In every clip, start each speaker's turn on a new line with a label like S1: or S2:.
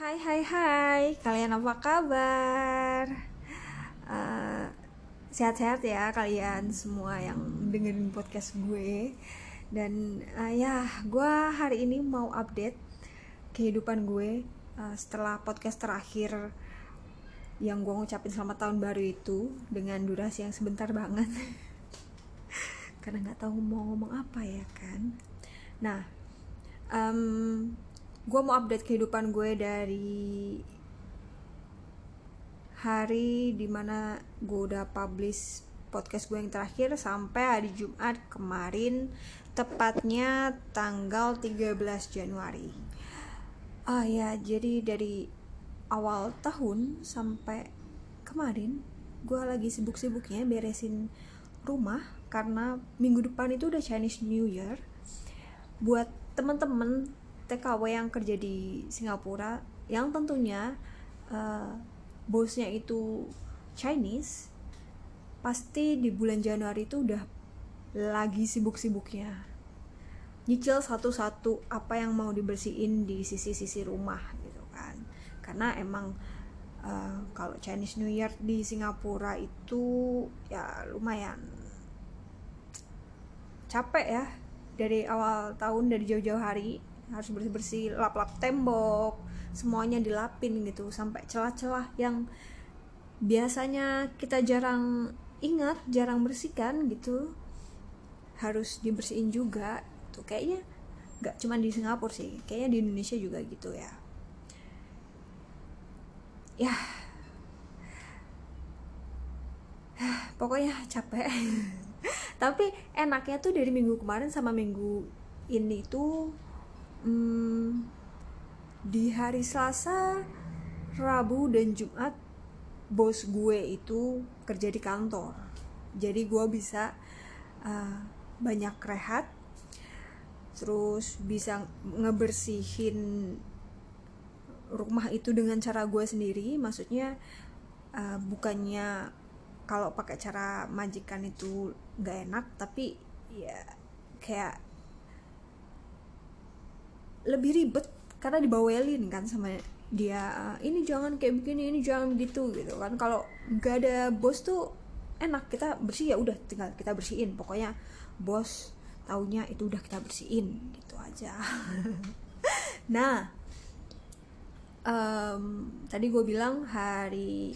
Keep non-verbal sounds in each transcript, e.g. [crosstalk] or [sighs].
S1: Hai hai hai, kalian apa kabar? Eh, sehat-sehat ya kalian semua yang dengerin podcast gue. Dan eh, ya, gue hari ini mau update kehidupan gue eh, setelah podcast terakhir yang gue ngucapin selamat tahun baru itu dengan durasi yang sebentar banget. [laughs] Karena nggak tahu mau ngomong apa ya kan. Nah um, gue mau update kehidupan gue dari hari di mana gue udah publish podcast gue yang terakhir sampai hari Jumat kemarin tepatnya tanggal 13 Januari. Ah ya jadi dari awal tahun sampai kemarin gue lagi sibuk-sibuknya beresin rumah karena minggu depan itu udah Chinese New Year. Buat temen-temen TKW yang kerja di Singapura yang tentunya uh, bosnya itu Chinese pasti di bulan Januari itu udah lagi sibuk-sibuknya. Nyicil satu-satu apa yang mau dibersihin di sisi-sisi rumah gitu kan. Karena emang uh, kalau Chinese New Year di Singapura itu ya lumayan capek ya dari awal tahun dari jauh-jauh hari harus bersih-bersih lap-lap tembok semuanya dilapin gitu sampai celah-celah yang biasanya kita jarang ingat jarang bersihkan gitu harus dibersihin juga tuh kayaknya nggak cuma di Singapura sih kayaknya di Indonesia juga gitu ya. Ya. [sighs] Pokoknya capek. [laughs] Tapi enaknya tuh dari minggu kemarin sama minggu ini tuh hmm, di hari Selasa Rabu dan Jumat bos gue itu kerja di kantor. Jadi gue bisa uh, banyak rehat terus bisa ngebersihin rumah itu dengan cara gue sendiri. Maksudnya uh, bukannya kalau pakai cara majikan itu nggak enak tapi ya kayak lebih ribet karena dibawelin kan sama dia ini jangan kayak begini ini jangan gitu gitu kan. Kalau nggak ada bos tuh enak kita bersih ya udah tinggal kita bersihin. Pokoknya bos taunya itu udah kita bersihin gitu aja. [laughs] Nah um, tadi gue bilang hari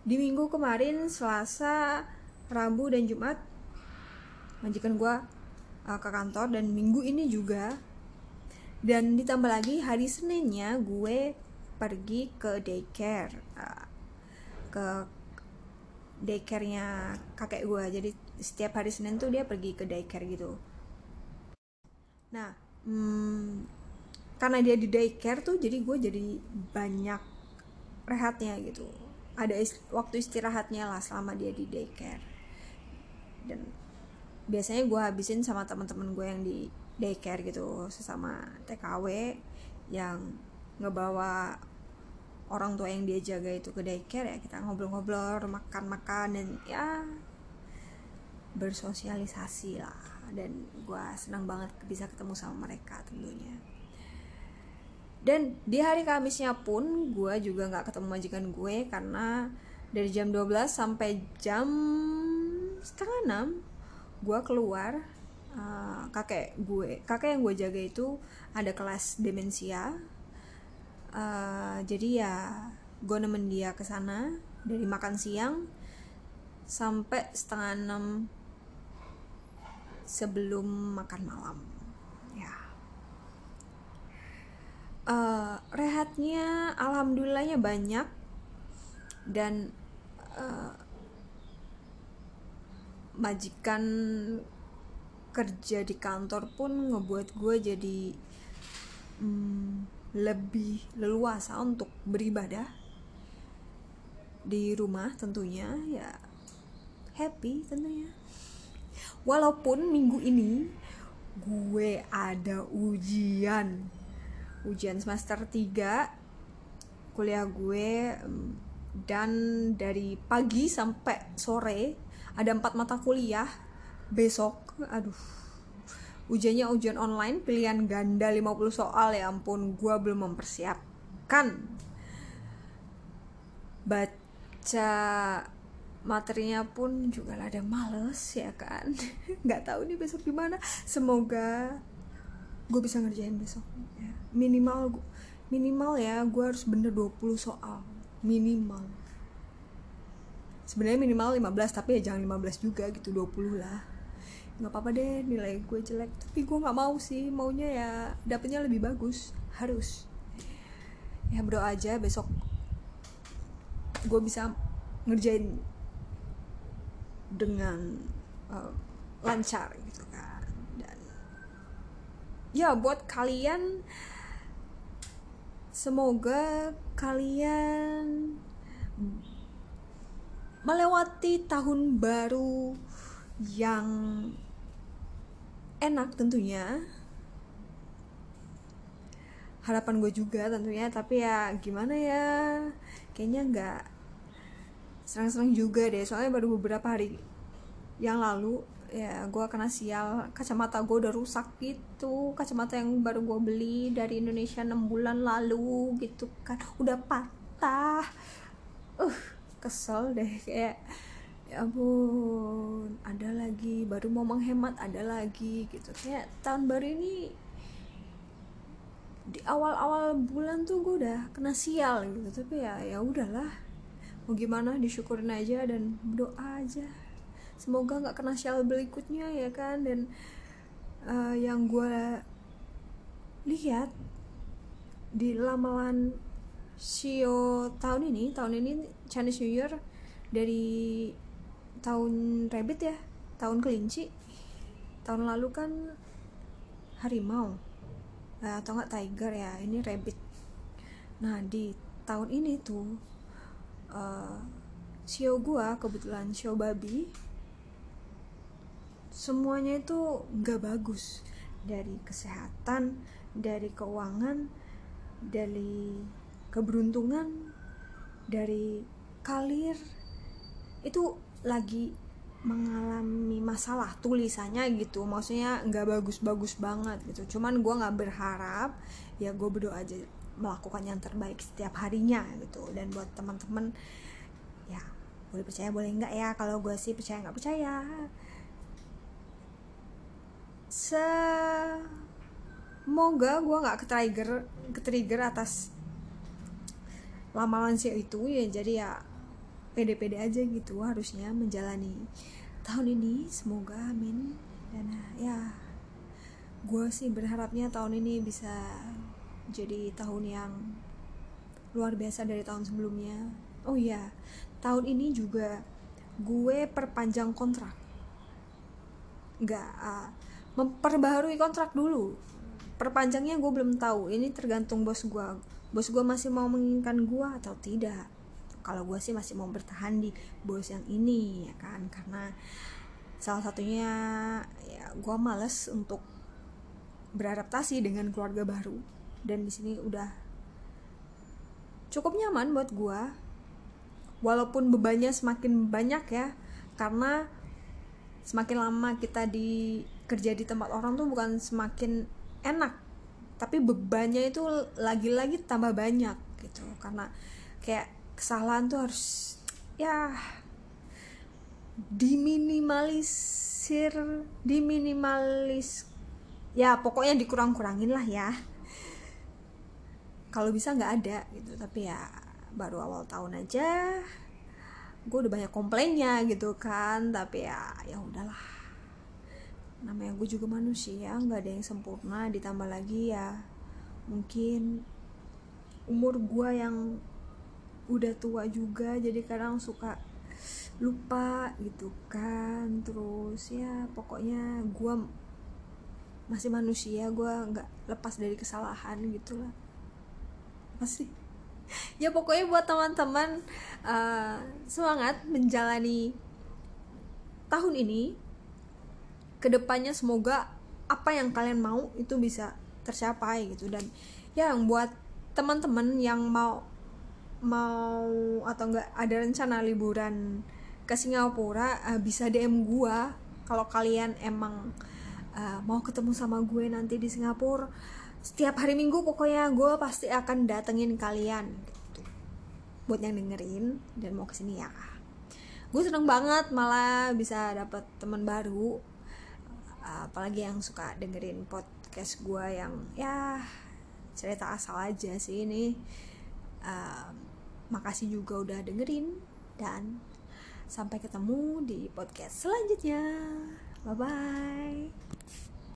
S1: di minggu kemarin Selasa Rabu dan Jumat majikan gue uh, ke kantor dan minggu ini juga dan ditambah lagi hari Seninnya gue pergi ke daycare. Uh, ke daycarenya kakek gue. Jadi setiap hari Senin tuh dia pergi ke daycare gitu. Nah hmm, karena dia di daycare tuh jadi gue jadi banyak rehatnya gitu. Ada ist waktu istirahatnya lah selama dia di daycare. Dan biasanya gue habisin sama teman-teman gue yang di daycare gitu sesama TKW yang ngebawa orang tua yang dia jaga itu ke daycare ya kita ngobrol-ngobrol makan-makan dan ya bersosialisasi lah. Dan gue senang banget bisa ketemu sama mereka tentunya. Dan di hari Kamisnya pun gue juga nggak ketemu majikan gue karena dari jam 12 sampai jam setengah 6 gue keluar uh, kakek gue kakek yang gue jaga itu ada kelas demensia. Uh, jadi ya gue nemen dia ke sana dari makan siang sampai setengah enam sebelum makan malam. Ya. Uh, rehatnya alhamdulillahnya banyak dan uh, majikan kerja di kantor pun ngebuat gue jadi hmm, lebih leluasa untuk beribadah di rumah tentunya ya happy tentunya. Walaupun minggu ini gue ada ujian ujian semester 3 kuliah gue dan dari pagi sampai sore ada empat mata kuliah besok aduh. Ujiannya ujian online pilihan ganda 50 soal. Ya ampun gue belum mempersiapkan. Baca materinya pun juga ada males ya kan? [laughs] Nggak tahu nih besok gimana. Semoga gue bisa ngerjain besok. Ya. minimal minimal ya gue harus bener 20 soal. Minimal. Sebenarnya minimal 15 tapi ya jangan 15 juga gitu 20 lah nggak apa-apa deh nilai gue jelek. Tapi gue nggak mau sih maunya ya dapetnya lebih bagus harus. Ya berdoa aja besok gue bisa ngerjain dengan uh, lancar gitu kan. Dan ya buat kalian semoga kalian melewati tahun baru yang enak tentunya. Harapan gue juga tentunya tapi ya gimana ya? Kayaknya nggak serang-serang juga deh. Soalnya baru beberapa hari yang lalu ya gue kena sial kacamata gue udah rusak gitu. Kacamata yang baru gue beli dari Indonesia 6 bulan lalu gitu kan. Udah patah. Uh kesel deh kayak ya ampun ada lagi baru mau menghemat ada lagi gitu. Kayak tahun baru ini di awal-awal bulan tuh gue udah kena sial gitu. Tapi ya ya udahlah. Mau gimana disyukurin aja dan berdoa aja. Semoga nggak kena sial berikutnya ya kan? Dan uh, yang gue lihat di lamalan Sio tahun ini tahun ini Chinese New Year dari tahun rabbit ya tahun kelinci. Tahun lalu kan harimau. Nah, atau enggak tiger ya ini rabbit. Nah di tahun ini tuh uh, sio gua kebetulan sio babi semuanya itu nggak bagus. Dari kesehatan dari keuangan dari keberuntungan dari kalir. Itu lagi mengalami masalah tulisannya gitu. Maksudnya nggak bagus-bagus banget gitu. Cuman gue nggak berharap ya gue berdoa aja melakukan yang terbaik setiap harinya gitu. Dan buat teman-teman ya boleh percaya boleh enggak ya? Kalau gue sih percaya nggak percaya. Semoga gue nggak ke trigger ke trigger atas lama lansia itu ya. Jadi ya pede-pede aja gitu harusnya menjalani. Tahun ini semoga amin. Dan ya gue sih berharapnya tahun ini bisa jadi tahun yang luar biasa dari tahun sebelumnya. Oh iya tahun ini juga gue perpanjang kontrak. Nggak uh, memperbaharui kontrak dulu. Perpanjangnya gue belum tahu. Ini tergantung bos gue bos gue masih mau menginginkan gue atau tidak kalau gue sih masih mau bertahan di bos yang ini ya kan? Karena salah satunya ya gue males untuk beradaptasi dengan keluarga baru. Dan di sini udah cukup nyaman buat gue. Walaupun bebannya semakin banyak ya karena semakin lama kita di kerja di tempat orang tuh bukan semakin enak. Tapi bebannya itu lagi-lagi tambah banyak gitu. Karena kayak kesalahan tuh harus ya diminimalisir diminimalis ya pokoknya dikurang-kurangin lah ya. Kalau bisa nggak ada gitu tapi ya baru awal tahun aja gue udah banyak komplainnya gitu kan tapi ya ya udahlah. Namanya gue juga manusia nggak ada yang sempurna ditambah lagi ya mungkin umur gue yang udah tua juga jadi kadang suka lupa gitu kan. Terus ya pokoknya gue masih manusia gue nggak lepas dari kesalahan gitu lah. Masih ya pokoknya buat teman-teman uh, semangat menjalani tahun ini. Ke depannya semoga apa yang kalian mau itu bisa tercapai gitu. Dan ya yang buat teman-teman yang mau mau atau enggak ada rencana liburan ke Singapura uh, bisa DM gua. Kalau kalian emang uh, mau ketemu sama gue nanti di Singapura setiap hari minggu pokoknya gue pasti akan datengin kalian gitu. buat yang dengerin dan mau ke sini ya. Gue seneng banget malah bisa dapet teman baru apalagi yang suka dengerin podcast gue yang ya cerita asal aja sih ini. Uh, makasih juga udah dengerin dan sampai ketemu di podcast selanjutnya. Bye bye